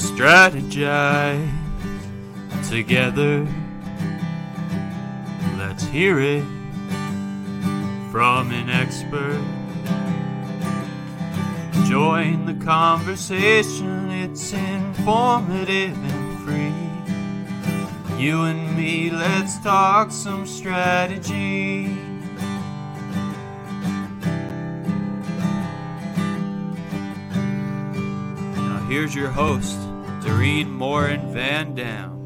strategize together. Let's hear it from an expert. Join the conversation, it's informative and free. You and me, let's talk some strategy. Now, here's your host, Doreen Morin Van Dam.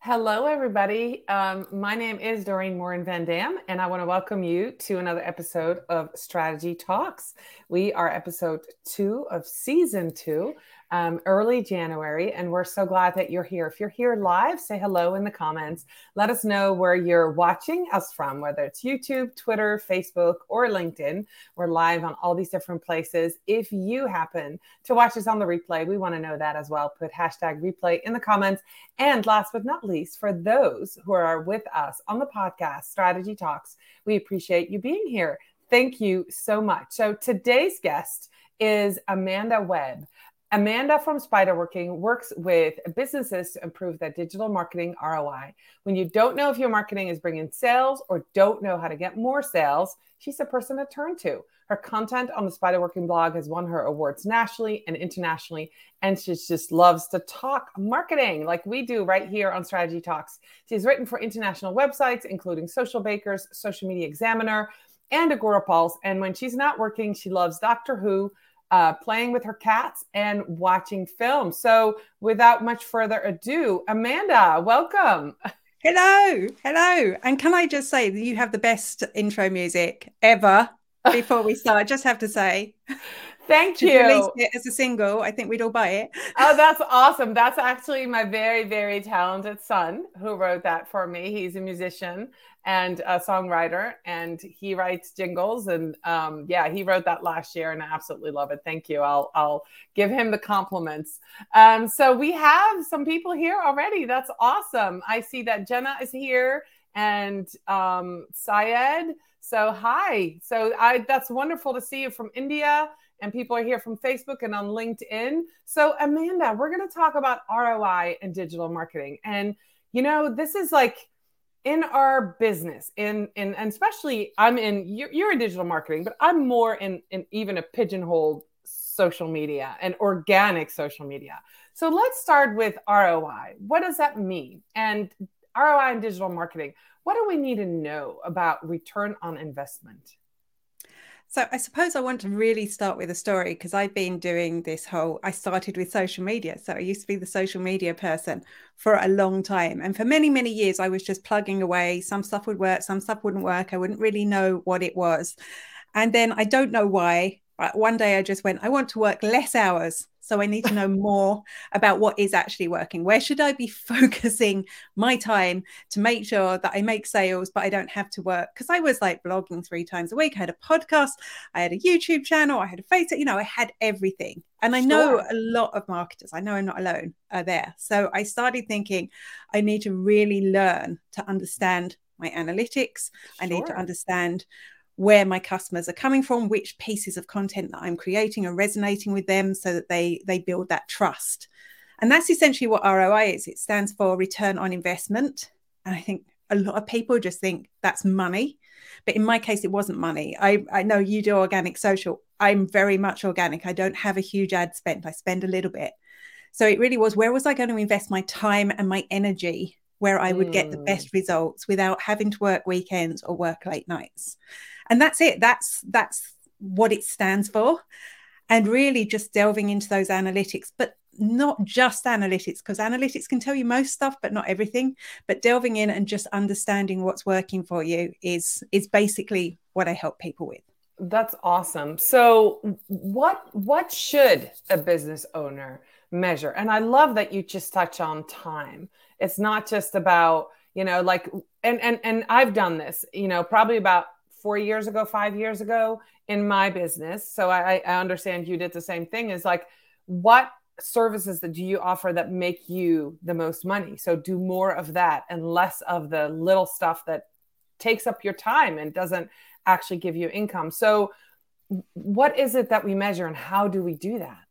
Hello, everybody. Um, my name is Doreen Morin Van Dam, and I want to welcome you to another episode of Strategy Talks. We are episode two of season two um, early January, and we're so glad that you're here. If you're here live, say hello in the comments. Let us know where you're watching us from, whether it's YouTube, Twitter, Facebook, or LinkedIn. We're live on all these different places. If you happen to watch us on the replay, we want to know that as well. Put hashtag replay in the comments. And last but not least, for those who are with us on the podcast, Strategy Talks, we appreciate you being here. Thank you so much. So today's guest is Amanda Webb. Amanda from Spiderworking works with businesses to improve their digital marketing ROI. When you don't know if your marketing is bringing sales or don't know how to get more sales, she's the person to turn to. Her content on the Spiderworking blog has won her awards nationally and internationally, and she just loves to talk marketing like we do right here on Strategy Talks. She's written for international websites, including Social Bakers, Social Media Examiner, and Agorapulse. And when she's not working, she loves Doctor Who uh, playing with her cats and watching film. So, without much further ado, Amanda, welcome. Hello, hello. And can I just say that you have the best intro music ever before we start? I just have to say. Thank you. Release it as a single. I think we'd all buy it. Oh, that's awesome. That's actually my very, very talented son who wrote that for me. He's a musician and a songwriter, and he writes jingles. And um, yeah, he wrote that last year, and I absolutely love it. Thank you. I'll I'll give him the compliments. Um, so we have some people here already. That's awesome. I see that Jenna is here and um, Syed. So hi. So I that's wonderful to see you from India and people are here from Facebook and on LinkedIn. So, Amanda, we're going to talk about ROI and digital marketing. And, you know, this is like in our business, in, in and especially I'm in, you're, you're in digital marketing, but I'm more in, in even a pigeonholed social media and organic social media. So, let's start with ROI. What does that mean? And ROI and digital marketing. What do we need to know about return on investment? So I suppose I want to really start with a story because I've been doing this whole I started with social media. So I used to be the social media person for a long time. And for many, many years I was just plugging away. Some stuff would work, some stuff wouldn't work. I wouldn't really know what it was. And then I don't know why, one day I just went, I want to work less hours so I need to know more about what is actually working. Where should I be focusing my time to make sure that I make sales, but I don't have to work? Because I was like blogging three times a week. I had a podcast, I had a YouTube channel, I had a Facebook, you know, I had everything. And I know a lot of marketers, I know I'm not alone, are there. So I started thinking I need to really learn to understand my analytics. Sure. I need to understand where my customers are coming from, which pieces of content that I'm creating are resonating with them so that they they build that trust. And that's essentially what ROI is. It stands for return on investment. And I think a lot of people just think that's money. But in my case, it wasn't money. I, I know you do organic social. I'm very much organic. I don't have a huge ad spend. I spend a little bit. So it really was where was I going to invest my time and my energy where I would mm. get the best mm. results without having to work weekends or work late nights. And that's it. That's that's what it stands for. And really just delving into those analytics but not just analytics because analytics can tell you most stuff but not everything. But delving in and just understanding what's working for you is is basically what i help people with. That's awesome. So what what should a business owner measure and i love that you just touch on time it's not just about you know like and and and i've done this you know probably about four years ago, five years ago in my business. So I, I understand you did the same thing. Is like, what services that do you offer that make you the most money? So do more of that and less of the little stuff that takes up your time and doesn't actually give you income. So what is it that we measure and how do we do that?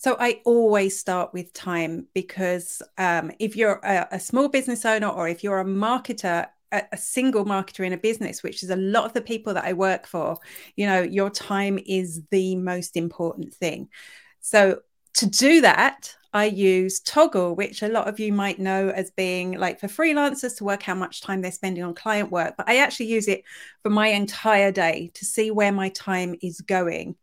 So I always start with time because um, if you're a, a, small business owner or if you're a marketer, a, a, single marketer in a business, which is a lot of the people that I work for, you know, your time is the most important thing. So to do that, I use Toggl, which a lot of you might know as being like for freelancers to work how much time they're spending on client work. But I actually use it for my entire day to see where my time is going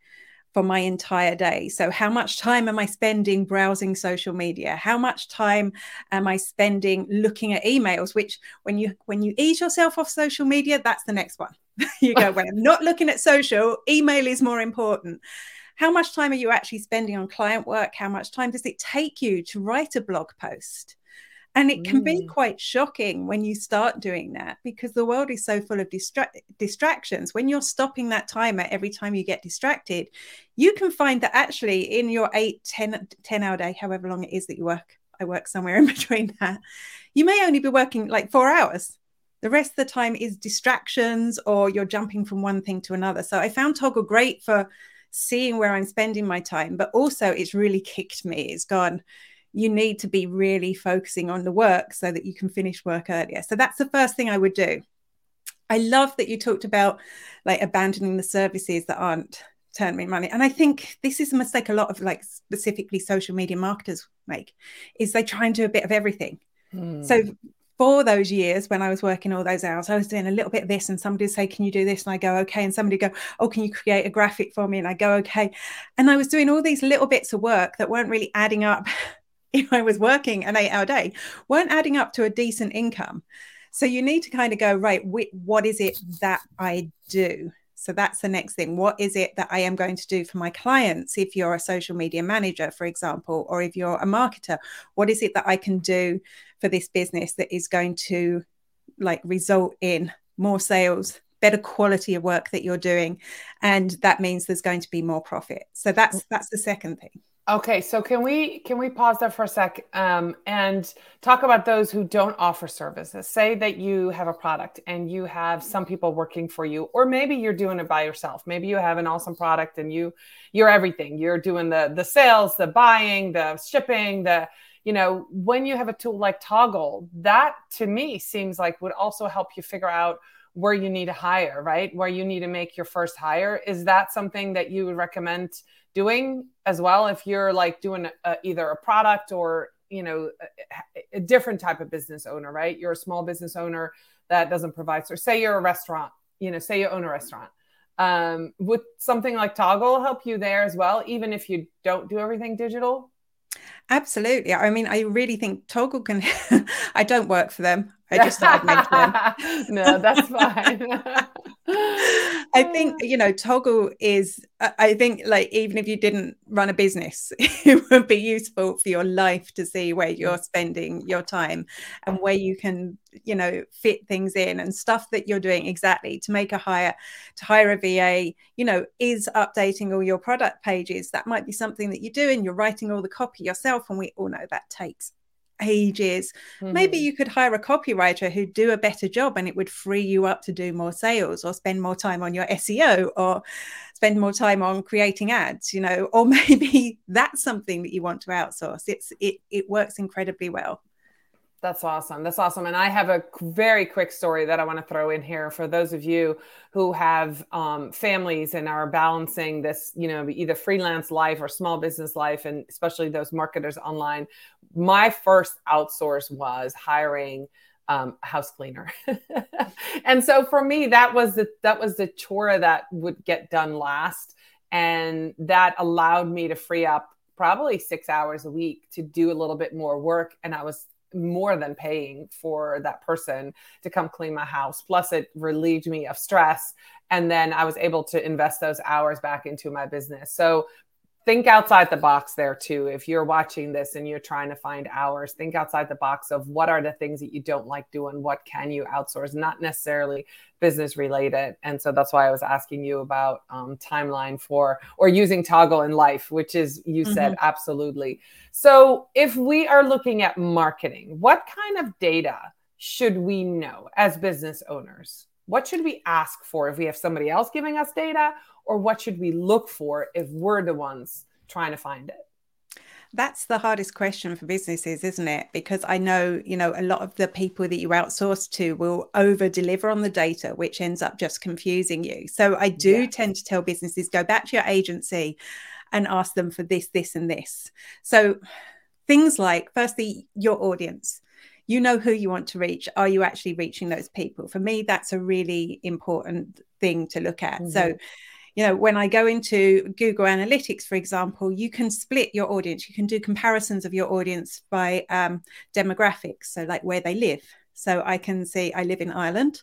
for my entire day. So, how much time am I spending browsing social media? How much time am I spending looking at emails? Which, when you when you ease yourself off social media, that's the next one. you go, well, I'm not looking at social. Email is more important how much time are you actually spending on client work? How much time does it take you to write a blog post? And it can mm. be quite shocking when you start doing that because the world is so full of distra- distractions. When you're stopping that timer every time you get distracted, you can find that actually in your eight, 10, 10 hour day, however long it is that you work, I work somewhere in between that, you may only be working like four hours. The rest of the time is distractions or you're jumping from one thing to another. So I found Toggl great for seeing where I'm spending my time, but also it's really kicked me. It's gone, you need to be really focusing on the work so that you can finish work earlier. So that's the first thing I would do. I love that you talked about like abandoning the services that aren't turning me money. And I think this is a mistake a lot of like specifically social media marketers make is they try and do a bit of everything. Hmm. So for those years when I was working all those hours, I was doing a little bit of this, and somebody would say, Can you do this? And I go, Okay. And somebody go, Oh, can you create a graphic for me? And I go, Okay. And I was doing all these little bits of work that weren't really adding up. if I was working an eight hour day, weren't adding up to a decent income. So you need to kind of go, Right, what is it that I do? So that's the next thing. What is it that I am going to do for my clients? If you're a social media manager, for example, or if you're a marketer, what is it that I can do for this business that is going to like result in more sales, better quality of work that you're doing, and that means there's going to be more profit. So that's mm. that's the second thing. Okay, so can we can we pause there for a sec um, and talk about those who don't offer services? Say that you have a product and you have some people working for you, or maybe you're doing it by yourself. Maybe you have an awesome product and you you're everything. You're doing the the sales, the buying, the shipping, the you know when you have a tool like Toggl, that to me seems like would also help you figure out where you need to hire, right? Where you need to make your first hire. Is that something that you would recommend? doing as well if you're like doing a, either a product or you know a, a, different type of business owner right you're a small business owner that doesn't provide so say you're a restaurant you know say you own a restaurant um, would something like Toggl help you there as well even if you don't do everything digital Absolutely. I mean, I really think Toggl can. I don't work for them. I just I'd mention them. no, that's fine. I think ah. you know Toggl is. I think like even if you didn't run a business, it would be useful for your life to see where mm. you're spending your time and where you can you know fit things in and stuff that you're doing exactly to make a hire to hire a VA. You know, is updating all your product pages. That might be something that you do, and you're writing all the copy yourself, and we all know that takes ages. Mm-hmm. Maybe you could hire a copywriter who'd do a better job and it would free you up to do more sales or spend more time on your SEO or spend more time on creating ads, you know, or maybe that's something that you want to outsource. It's it it works incredibly well. That's awesome. That's awesome. And I have a very quick story that I want to throw in here for those of you who have um, families and are balancing this, you know, either freelance life or small business life, and especially those marketers online. My first outsource was hiring um, house cleaner, and so for me, that was the that was the chore that would get done last, and that allowed me to free up probably six hours a week to do a little bit more work, and I was more than paying for that person to come clean my house. Plus, it relieved me of stress. And then I was able to invest those hours back into my business. So think outside the box there too. If you're watching this and you're trying to find hours, think outside the box of what are the things that you don't like doing? What can you outsource? Not necessarily business related. And so that's why I was asking you about um, timeline for or using Toggl in life, which is, you mm-hmm. said, absolutely. So if we are looking at marketing, what kind of data should we know as business owners? What should we ask for if we have somebody else giving us data or what should we look for if we're the ones trying to find it? That's the hardest question for businesses, isn't it? Because I know, you know, a lot of the people that you outsource to will over deliver on the data, which ends up just confusing you. So I do yes. tend to tell businesses go back to your agency and ask them for this, this, and this. So things like, firstly, your audience you know who you want to reach. Are you actually reaching those people? For me, that's a really important thing to look at. Mm-hmm. So, you know, when I go into Google Analytics, for example, you can split your audience. You can do comparisons of your audience by um, demographics, so like where they live. So I can see I live in Ireland.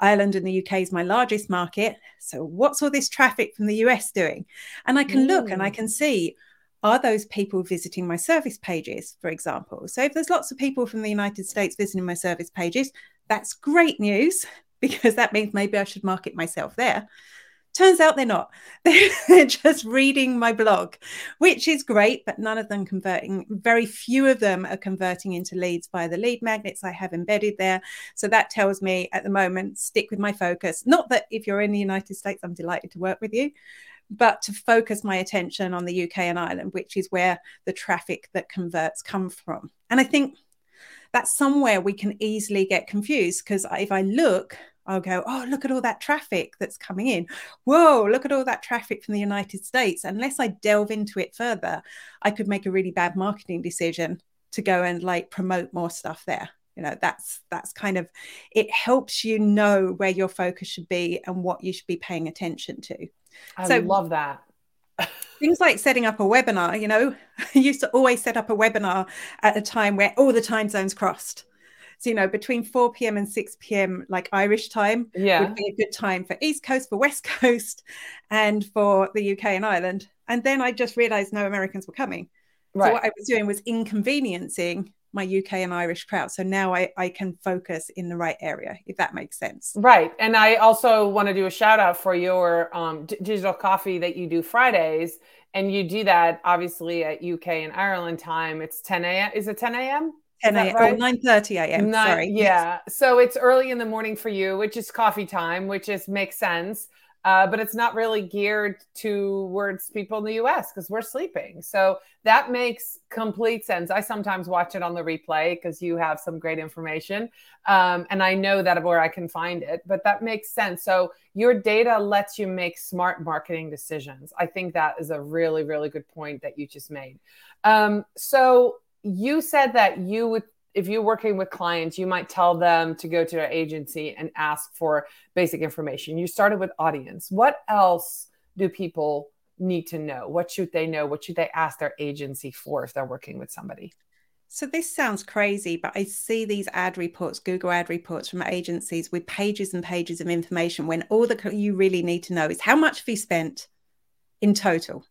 Ireland in the UK is my largest market. So what's all this traffic from the US doing? And I can mm. look and I mm. can see are those people visiting my service pages, for example? So if there's lots of people from the United States visiting my service pages, that's great news because that means maybe I should market myself there. Turns out they're not. They're just reading my blog, which is great, but none of them converting. Very few of them are converting into leads via the lead magnets I have embedded there. So that tells me at the moment, stick with my focus. Not that if you're in the United States, I'm delighted to work with you, but to focus my attention on the UK and Ireland, which is where the traffic that converts come from. And I think that's somewhere we can easily get confused because if I look, I'll go, oh, look at all that traffic that's coming in. Whoa, look at all that traffic from the United States. Unless I delve into it further, I could make a really bad marketing decision to go and like promote more stuff there you know that's that's kind of it helps you know where your focus should be and what you should be paying attention to I so, love that. things like setting up a webinar, you know, I used to always set up a webinar at a time where all the time zones crossed. So, you know, between 4 p.m. and 6 p.m., like Irish time, yeah. would be a good time for East Coast, for West Coast, and for the UK and Ireland. And then I just realized no Americans were coming. Right. So, what I was doing was inconveniencing my UK and Irish crowd. So now I, I can focus in the right area, if that makes sense. Right. And I also want to do a shout out for your um, d- digital coffee that you do Fridays. And you do that obviously at UK and Ireland time. It's 10 a.m. Is it 10 a.m.? 10 a.m. Right? Oh, 9 30 a.m. Sorry. Yeah. So it's early in the morning for you, which is coffee time, which is makes sense uh, but it's not really geared towards people in the US because we're sleeping. So that makes complete sense. I sometimes watch it on the replay because you have some great information. Um, and I know that where I can find it, but that makes sense. So your data lets you make smart marketing decisions. I think that is a really, really good point that you just made. Um, so you said that you would if you're working with clients, you might tell them to go to their agency and ask for basic information. You started with audience. What else do people need to know? What should they know? What should they ask their agency for if they're working with somebody? So this sounds crazy, but I see these ad reports, Google ad reports from agencies with pages and pages of information when all that you really need to know is how much have you spent in total?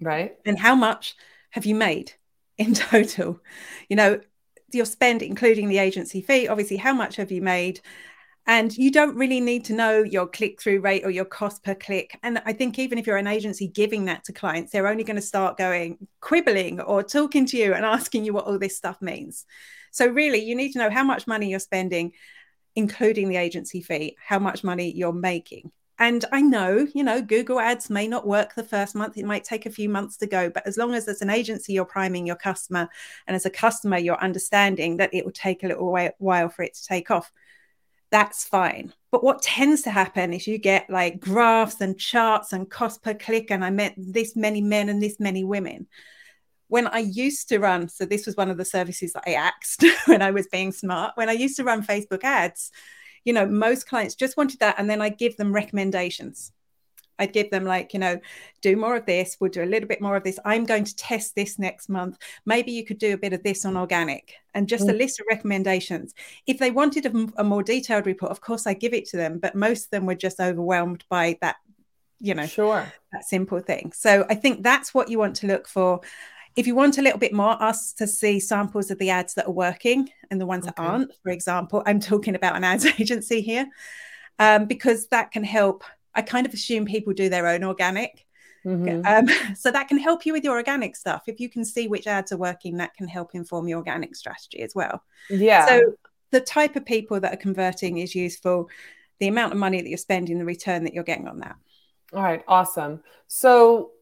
Right. And how much have you made in total? You know, your spend, including the agency fee. Obviously, how much have you made? And you don't really need to know your click through rate or your cost per click. And I think even if you're an agency giving that to clients, they're only going to start going quibbling or talking to you and asking you what all this stuff means. So, really, you need to know how much money you're spending, including the agency fee, how much money you're making. And I know, you know, Google ads may not work the first month. It might take a few months to go. But as long as as an agency, you're priming your customer, and as a customer, you're understanding that it will take a little while for it to take off, that's fine. But what tends to happen is you get like graphs and charts and cost per click. And I met this many men and this many women. When I used to run, so this was one of the services that I axed when I was being smart. When I used to run Facebook ads, you know, most clients just wanted that. And then I give them recommendations. I'd give them like, you know, do more of this. We'll do a little bit more of this. I'm going to test this next month. Maybe you could do a bit of this on organic and just mm. a list of recommendations. If they wanted a, a, more detailed report, of course I give it to them, but most of them were just overwhelmed by that, you know, sure, that simple thing. So I think that's what you want to look for. If you want a little bit more, ask to see samples of the ads that are working and the ones okay. that aren't. For example, I'm talking about an ads agency here um, because that can help. I kind of assume people do their own organic. Mm-hmm. Um, so that can help you with your organic stuff. If you can see which ads are working, that can help inform your organic strategy as well. Yeah. So the type of people that are converting is useful. The amount of money that you're spending, the return that you're getting on that. All right, awesome. So,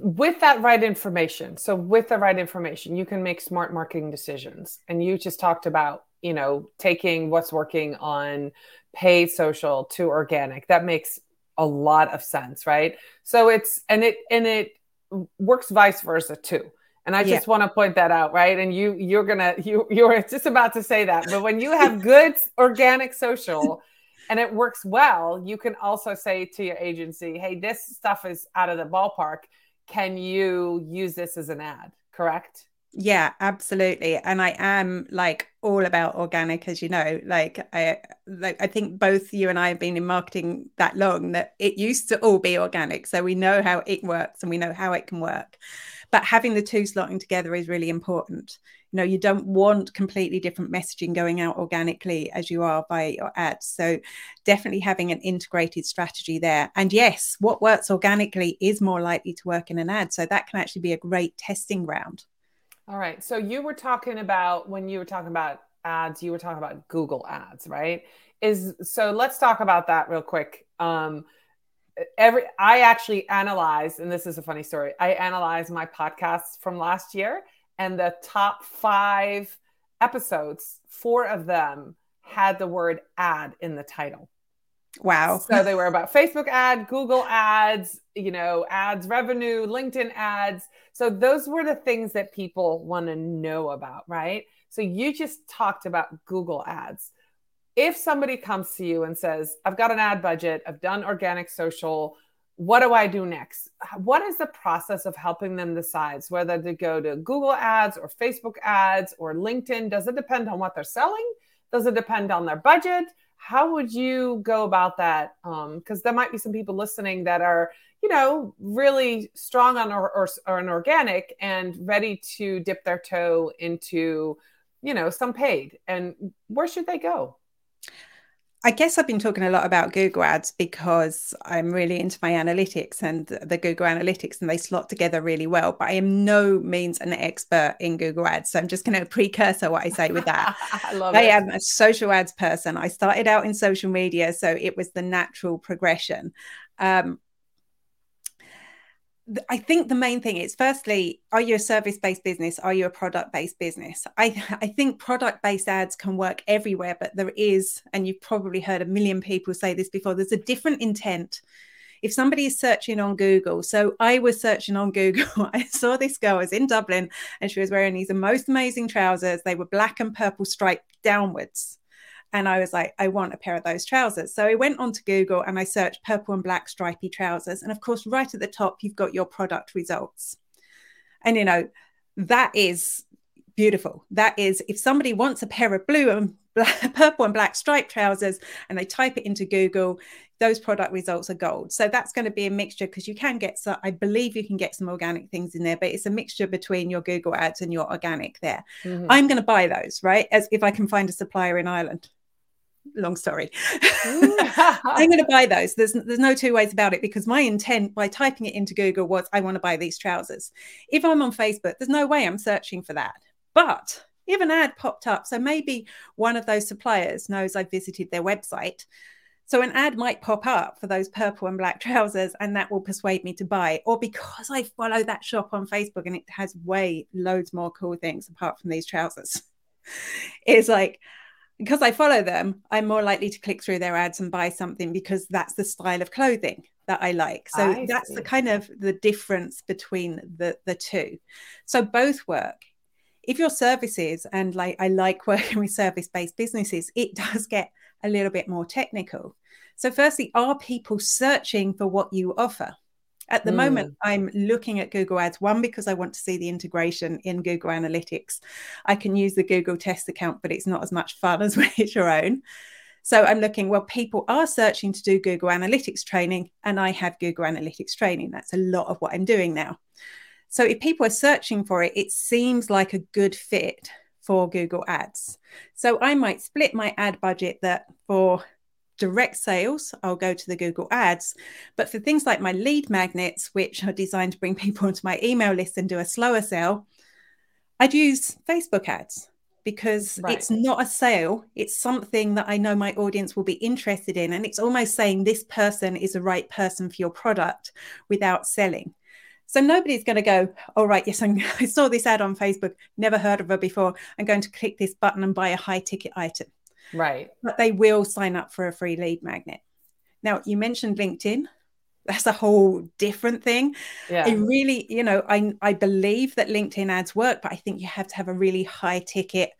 with that right information, so with the right information, you can make smart marketing decisions. And you just talked about, you know, taking what's working on paid social to organic. That makes a lot of sense, right? So it's and it and it works vice versa too. And I just yeah. want to point that out, right? And you you're gonna you you're just about to say that, but when you have good organic social and it works well, you can also say to your agency, "Hey, this stuff is out of the ballpark. Can you use this as an ad?" Correct? Yeah, absolutely. And I am like all about organic, as you know. Like I like I think both you and I have been in marketing that long that it used to all be organic. So we know how it works and we know how it can work. But having the two slotting together is really important. Know, you don't want completely different messaging going out organically as you are by your ads. So definitely having an integrated strategy there. And yes, what works organically is more likely to work in an ad. So that can actually be a great testing ground. All right. So you were talking about when you were talking about ads, you were talking about Google ads, right? Is so let's talk about that real quick. Um every I actually analyzed, and this is a funny story. I analyzed my podcasts from last year and the top five episodes, four of them had the word ad in the title. Wow. So they were about Facebook ad, Google ads, you know, ads revenue, LinkedIn ads. So those were the things that people want to know about, right? So you just talked about Google ads. If somebody comes to you and says, I've got an ad budget, I've done organic social, what do I do next? What is the process of helping them decide whether to go to Google ads or Facebook ads or LinkedIn? Does it depend on what they're selling? Does it depend on their budget? how would you go about that? Because um, there might be some people listening that are, you know, really strong on or, or, or an organic and ready to dip their toe into, you know, some paid. And where should they go? I guess I've been talking a lot about Google Ads because I'm really into my analytics and the Google Analytics, and they slot together really well. But I am no means an expert in Google Ads. So I'm just going to precursor what I say with that. I, I am a social ads person. I started out in social media, so it was the natural progression. Um, I think the main thing is firstly, are you a service based business? Are you a product based business? I, I think product based ads can work everywhere, but there is, and you've probably heard a million people say this before, there's a different intent. If somebody is searching on Google, so I was searching on Google, I saw this girl was in Dublin and she was wearing these most amazing trousers. They were black and purple striped downwards. And I was like, I want a pair of those trousers. So I went onto Google and I searched purple and black stripy trousers. And of course, right at the top, you've got your product results. And, you know, that is beautiful. That is, if somebody wants a pair of blue and black, purple and black striped trousers and they type it into Google, those product results are gold. So that's going to be a mixture because you can get some, I believe you can get some organic things in there, but it's a mixture between your Google ads and your organic there. Mm-hmm. I'm going to buy those, right? As if I can find a supplier in Ireland long story. I'm going to buy those. There's there's no two ways about it because my intent by typing it into Google was I want to buy these trousers. If I'm on Facebook, there's no way I'm searching for that. But if an ad popped up, so maybe one of those suppliers knows I visited their website. So an ad might pop up for those purple and black trousers, and that will persuade me to buy. Or because I follow that shop on Facebook and it has way loads more cool things apart from these trousers. it's like because I follow them, I'm more likely to click through their ads and buy something because that's the style of clothing that I like. So I that's see. the kind of the difference between the the two. So both work. If your services and like I like working with service-based businesses, it does get a little bit more technical. So firstly, are people searching for what you offer? At the mm. moment, I'm looking at Google Ads, one, because I want to see the integration in Google Analytics. I can use the Google test account, but it's not as much fun as when it's your own. So I'm looking, well, people are searching to do Google Analytics training, and I have Google Analytics training. That's a lot of what I'm doing now. So if people are searching for it, it seems like a good fit for Google Ads. So I might split my ad budget that for direct sales, I'll go to the Google Ads. But for things like my lead magnets, which are designed to bring people onto my email list and do a slower sale, I'd use Facebook ads. because Right. it's not a sale. It's something that I know my audience will be interested in. And it's almost saying this person is the right person for your product without selling. So nobody's going to go, all right, yes, I'm, I saw this ad on Facebook, never heard of her before. I'm going to click this button and buy a high ticket item. Right. But they will sign up for a free lead magnet. Now, you mentioned LinkedIn. That's a whole different thing. Yeah. I really, you know, I I believe that LinkedIn ads work, but I think you have to have a really high ticket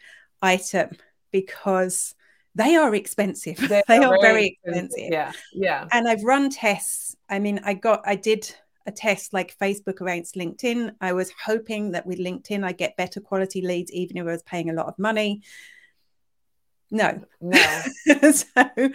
item because they are expensive. They, are, very expensive. Yeah. Yeah. And I've run tests. I mean, I got I did a test like Facebook against LinkedIn. I was hoping that with LinkedIn I get better quality leads, even if I was paying a lot of money. No. No. so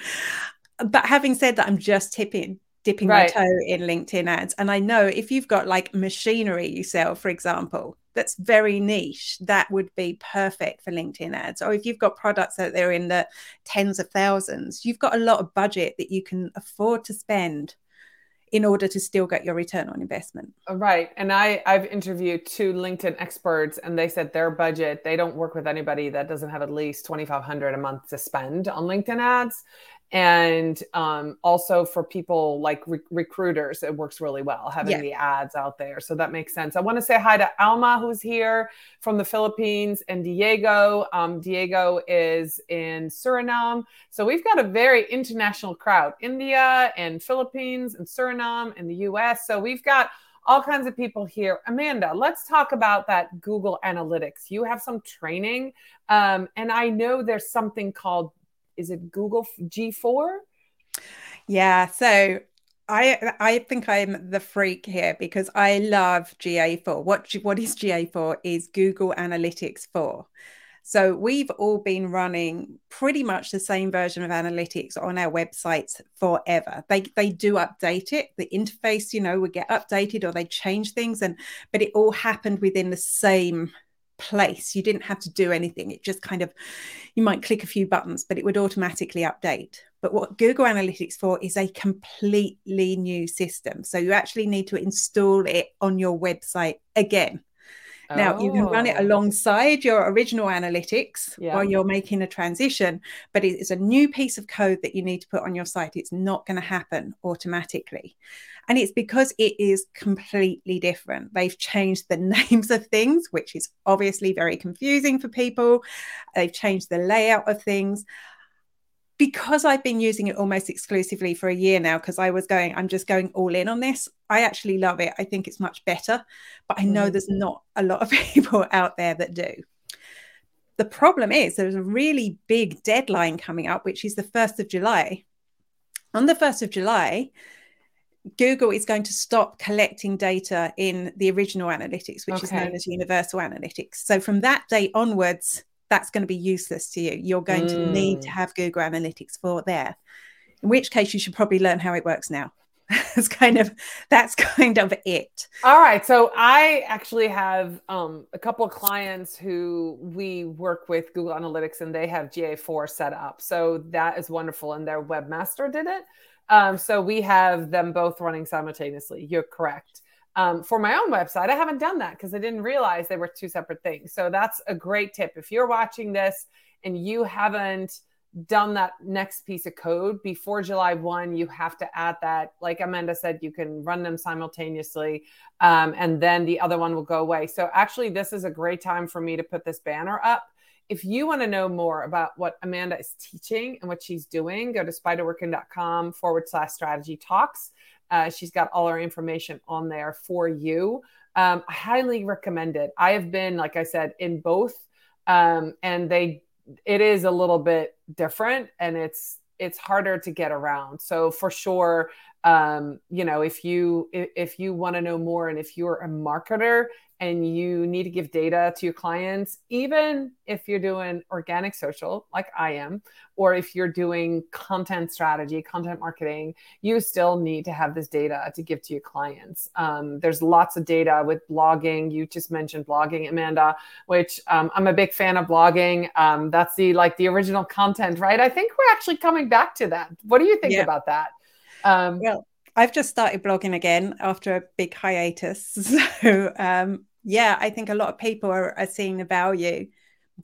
but having said that, I'm just tipping dipping Right. my toe in LinkedIn ads. And I know if you've got like machinery you sell, for example, that's very niche, that would be perfect for LinkedIn ads. Or if you've got products that out there in the tens of thousands, you've got a lot of budget that you can afford to spend in order to still get your return on investment. Uh, right. And I, I've interviewed two LinkedIn experts and they said their budget, they don't work with anybody that doesn't have at least 2,500 a month to spend on LinkedIn ads. And um, also for people like re- recruiters, it works really well having Yeah. the ads out there. So that makes sense. I want to say hi to Alma, who's here from the Philippines, and Diego. Um, Diego is in Suriname. So we've got a very international crowd India and Philippines and Suriname and the US. So we've got all kinds of people here. Amanda, let's talk about that Google Analytics. You have some training, um, and I know there's something called is it Google G4? Yeah, so I I think I'm the freak here because I love GA4. What what is GA4 is Google Analytics 4. So we've all been running pretty much the same version of analytics on our websites forever. They they do update it. The interface, you know, would get updated or they change things and but it all happened within the same place. You didn't have to do anything. It just kind of you might click a few buttons, but it would automatically update. But what Google Analytics 4 is a completely new system. So you actually need to install it on your website again. Now you can run it Oh. alongside your original analytics Yeah. while you're making a transition, but it is a new piece of code that you need to put on your site. It's not going to happen automatically. And it's because it is completely different. They've changed the names of things, which is obviously very confusing for people. They've changed the layout of things. Because I've been using it almost exclusively for a year now, because I was going, I'm just going all in on this. I actually love it. I think it's much better, but I know Mm. there's not a lot of people out there that do. The problem is there's a really big deadline coming up, which is the 1st of July. On the 1st of July, Google is going to stop collecting data in the original analytics, which is known as universal analytics. So from that date onwards, that's going to be useless to you. You're going to need to Mm. have Google Analytics 4 there. In which case, you should probably learn how it works now. that's kind of that's kind of it. All right. So I actually have um, a couple of clients who we work with Google Analytics and they have GA4 set up. So that is wonderful. And their webmaster did it. Um, so we have them both running simultaneously. You're correct. Um, for my own website, I haven't done that because I didn't realize they were two separate things. So that's a great tip. If you're watching this and you haven't done that next piece of code before July 1, you have to add that. Like Amanda said, you can run them simultaneously um, and then the other one will go away. So actually, this is a great time for me to put this banner up. If you want to know more about what Amanda is teaching and what she's doing, go to spiderworking.com forward slash strategy talks. Uh, she's got all her information on there for you. Um, I highly recommend it. I have been, like I said, in both, um, and they it is a little bit different, and it's it's harder to get around. So for sure, um, you know, if you if you want to know more, and if you're a marketer and you need to give data to your clients, even if you're doing organic social like I am, or if you're doing content strategy, content marketing, you still need to have this data to give to your clients. Um, there's lots of data with blogging. You just mentioned blogging, Amanda, which um, I'm a big fan of blogging. Um, that's the like the original content, right? I think we're actually coming back to that. What do you think Yeah. about that? Um, Well, I've just started blogging again after a big hiatus. So, um, yeah, I think a lot of people are, are seeing the value.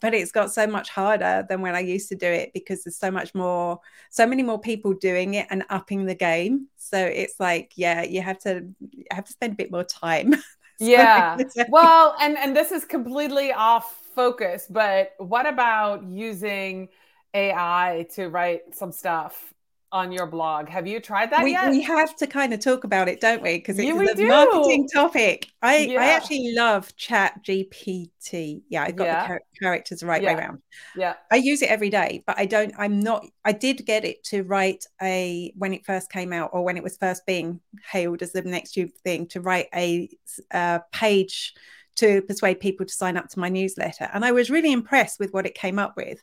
but it's got so much harder than when I used to do it because there's so much more, so many more people doing it and upping the game. So it's like, yeah, you have to you have to spend a bit more time. yeah. well, and and this is completely off focus, but what about using AI to write some stuff on your blog. Have you tried that we, yet? We have to kind of talk about it, don't we? Because it's yeah, a do. marketing topic. I, yeah. I actually love Chat GPT. Yeah, I got yeah. the char- characters the right way around. Yeah. I use it every day, but I don't, I'm not, I did get it to write a, when it first came out or when it was first being hailed as the next thing, to write a, a page to persuade people to sign up to my newsletter. And I was really impressed with what it came up with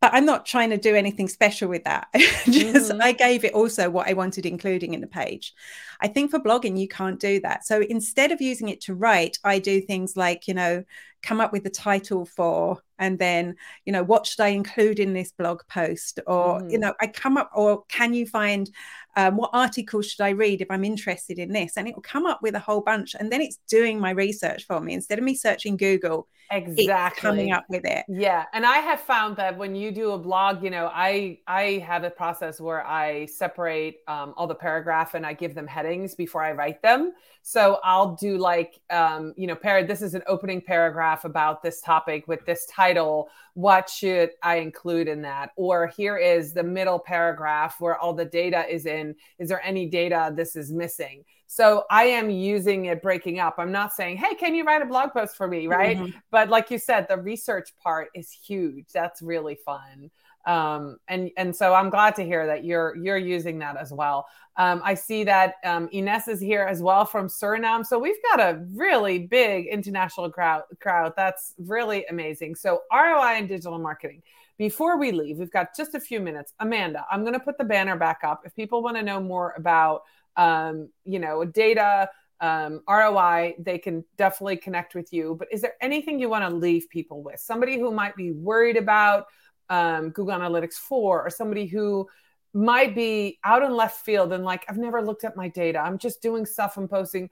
but I'm not trying to do anything special with that. Just mm-hmm. I gave it also what I wanted including in the page. I think for blogging you can't do that. So instead of using it to write, I do things like, you know, come up with the title for and then, you know, what should I include in this blog post or mm-hmm. you know, I come up or can you find um, what articles should I read if I'm interested in this? And it will come up with a whole bunch. And then it's doing my research for me. Instead of me searching Google, exactly coming up with it. Yeah. And I have found that when you do a blog, you know, I I have a process where I separate um, all the paragraph and I give them headings before I write them. So I'll do like, um, you know, pair, this is an opening paragraph about this topic with this title. What should I include in that? Or here is the middle paragraph where all the data is in. Is there any data this is missing? So I am using it breaking up. I'm not saying, hey, can you write a blog post for me? Right. Mm-hmm. But like you said, the research part is huge. That's really fun um, and and so I'm glad to hear that you're you're using that as well. Um, I see that um, Ines is here as well from Suriname, so we've got a really big international crowd. Crowd that's really amazing. So ROI and digital marketing. Before we leave, we've got just a few minutes. Amanda, I'm going to put the banner back up. If people want to know more about, um, you know, data, um, ROI, they can definitely connect with you. But is there anything you want to leave people with? Somebody who might be worried about um, Google Analytics 4 or somebody who might be out in left field and like I've never looked at my data. I'm just doing stuff and posting.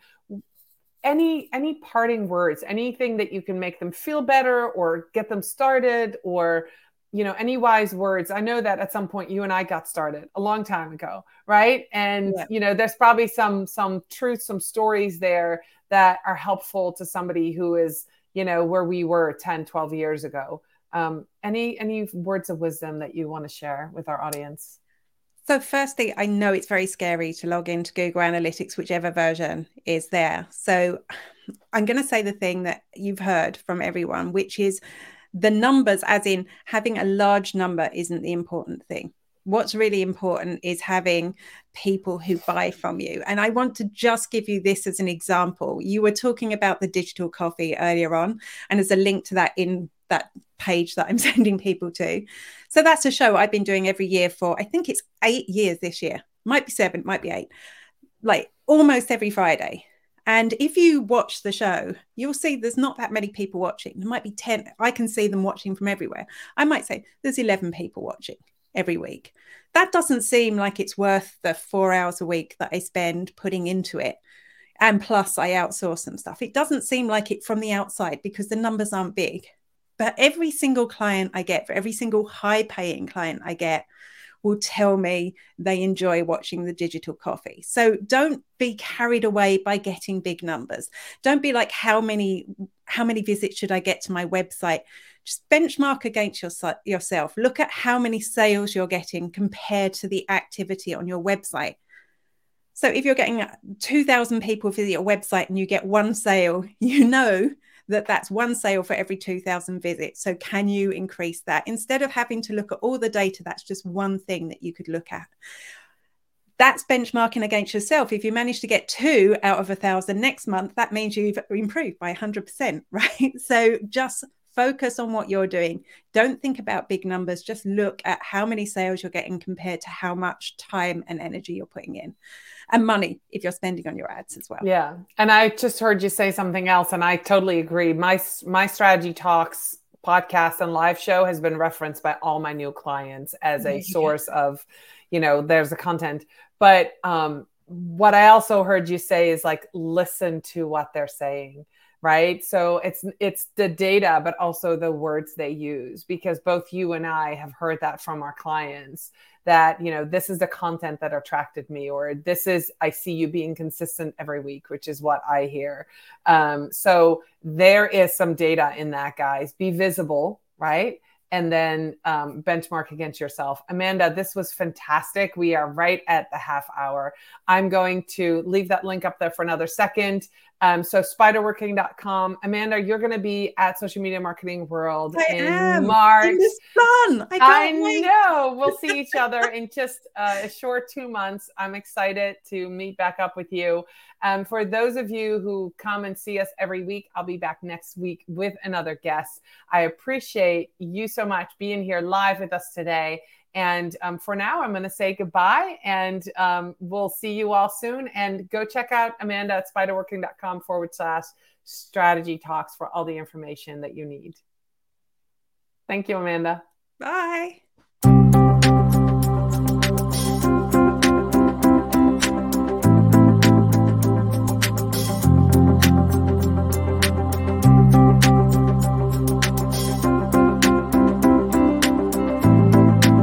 Any any parting words, anything that you can make them feel better or get them started or you know any wise words i know that at some point you and i got started a long time ago right and yeah. you know there's probably some some truth some stories there that are helpful to somebody who is you know where we were 10 12 years ago um, any any words of wisdom that you want to share with our audience? So, firstly, I know it's very scary to log into Google Analytics, whichever version is there. So, I'm going to say the thing that you've heard from everyone, which is the numbers, as in having a large number, isn't the important thing. What's really important is having people who buy from you. And I want to just give you this as an example. You were talking about the digital coffee earlier on, and there's a link to that in that page that I'm sending people to. So that's a show I've been doing every year for, I think it's eight years this year. Might be seven, might be eight, like almost every Friday. And if you watch the show, you'll see there's not that many people watching. There might be 10. I can see them watching from everywhere. I might say there's 11 people watching every week. That doesn't seem like it's worth the four hours a week that I spend putting into it. And plus, I outsource some stuff. It doesn't seem like it from the outside because the numbers aren't big. But every single client I get, for every single high paying client I get, will tell me they enjoy watching the digital coffee. So don't be carried away by getting big numbers. Don't be like how many how many visits should I get to my website? Just benchmark against your, yourself. Look at how many sales you're getting compared to the activity on your website. So if you're getting 2000 people visit your website and you get one sale, you know that that's one sale for every 2000 visits. So can you increase that? Instead of having to look at all the data that's just one thing that you could look at. That's benchmarking against yourself. If you manage to get two out of a thousand next month that means you've improved by 100% right? So just focus on what you're doing don't think about big numbers just look at how many sales you're getting compared to how much time and energy you're putting in and money if you're spending on your ads as well. Yeah. And I just heard you say something else and I totally agree. My my strategy talks podcast and live show has been referenced by all my new clients as a source of, you know, there's a content. But um what I also heard you say is like listen to what they're saying right so it's it's the data but also the words they use because both you and i have heard that from our clients that you know this is the content that attracted me or this is i see you being consistent every week which is what i hear um, so there is some data in that guys be visible right and then um, benchmark against yourself. Amanda, this was fantastic. We are right at the half hour. I'm going to leave that link up there for another second. Um, so spiderworking.com. Amanda, you're going to be at Social Media Marketing World I in am. March. In the sun. I, know. We'll see each other in just uh, a short two months. I'm excited to meet back up with you. Um, for those of you who come and see us every week, I'll be back next week with another guest. I appreciate you so much being here live with us today. And um, for now, I'm going to say goodbye and um, we'll see you all soon. And go check out Amanda at spiderworking.com forward slash strategy talks for all the information that you need. Thank you, Amanda. Bye.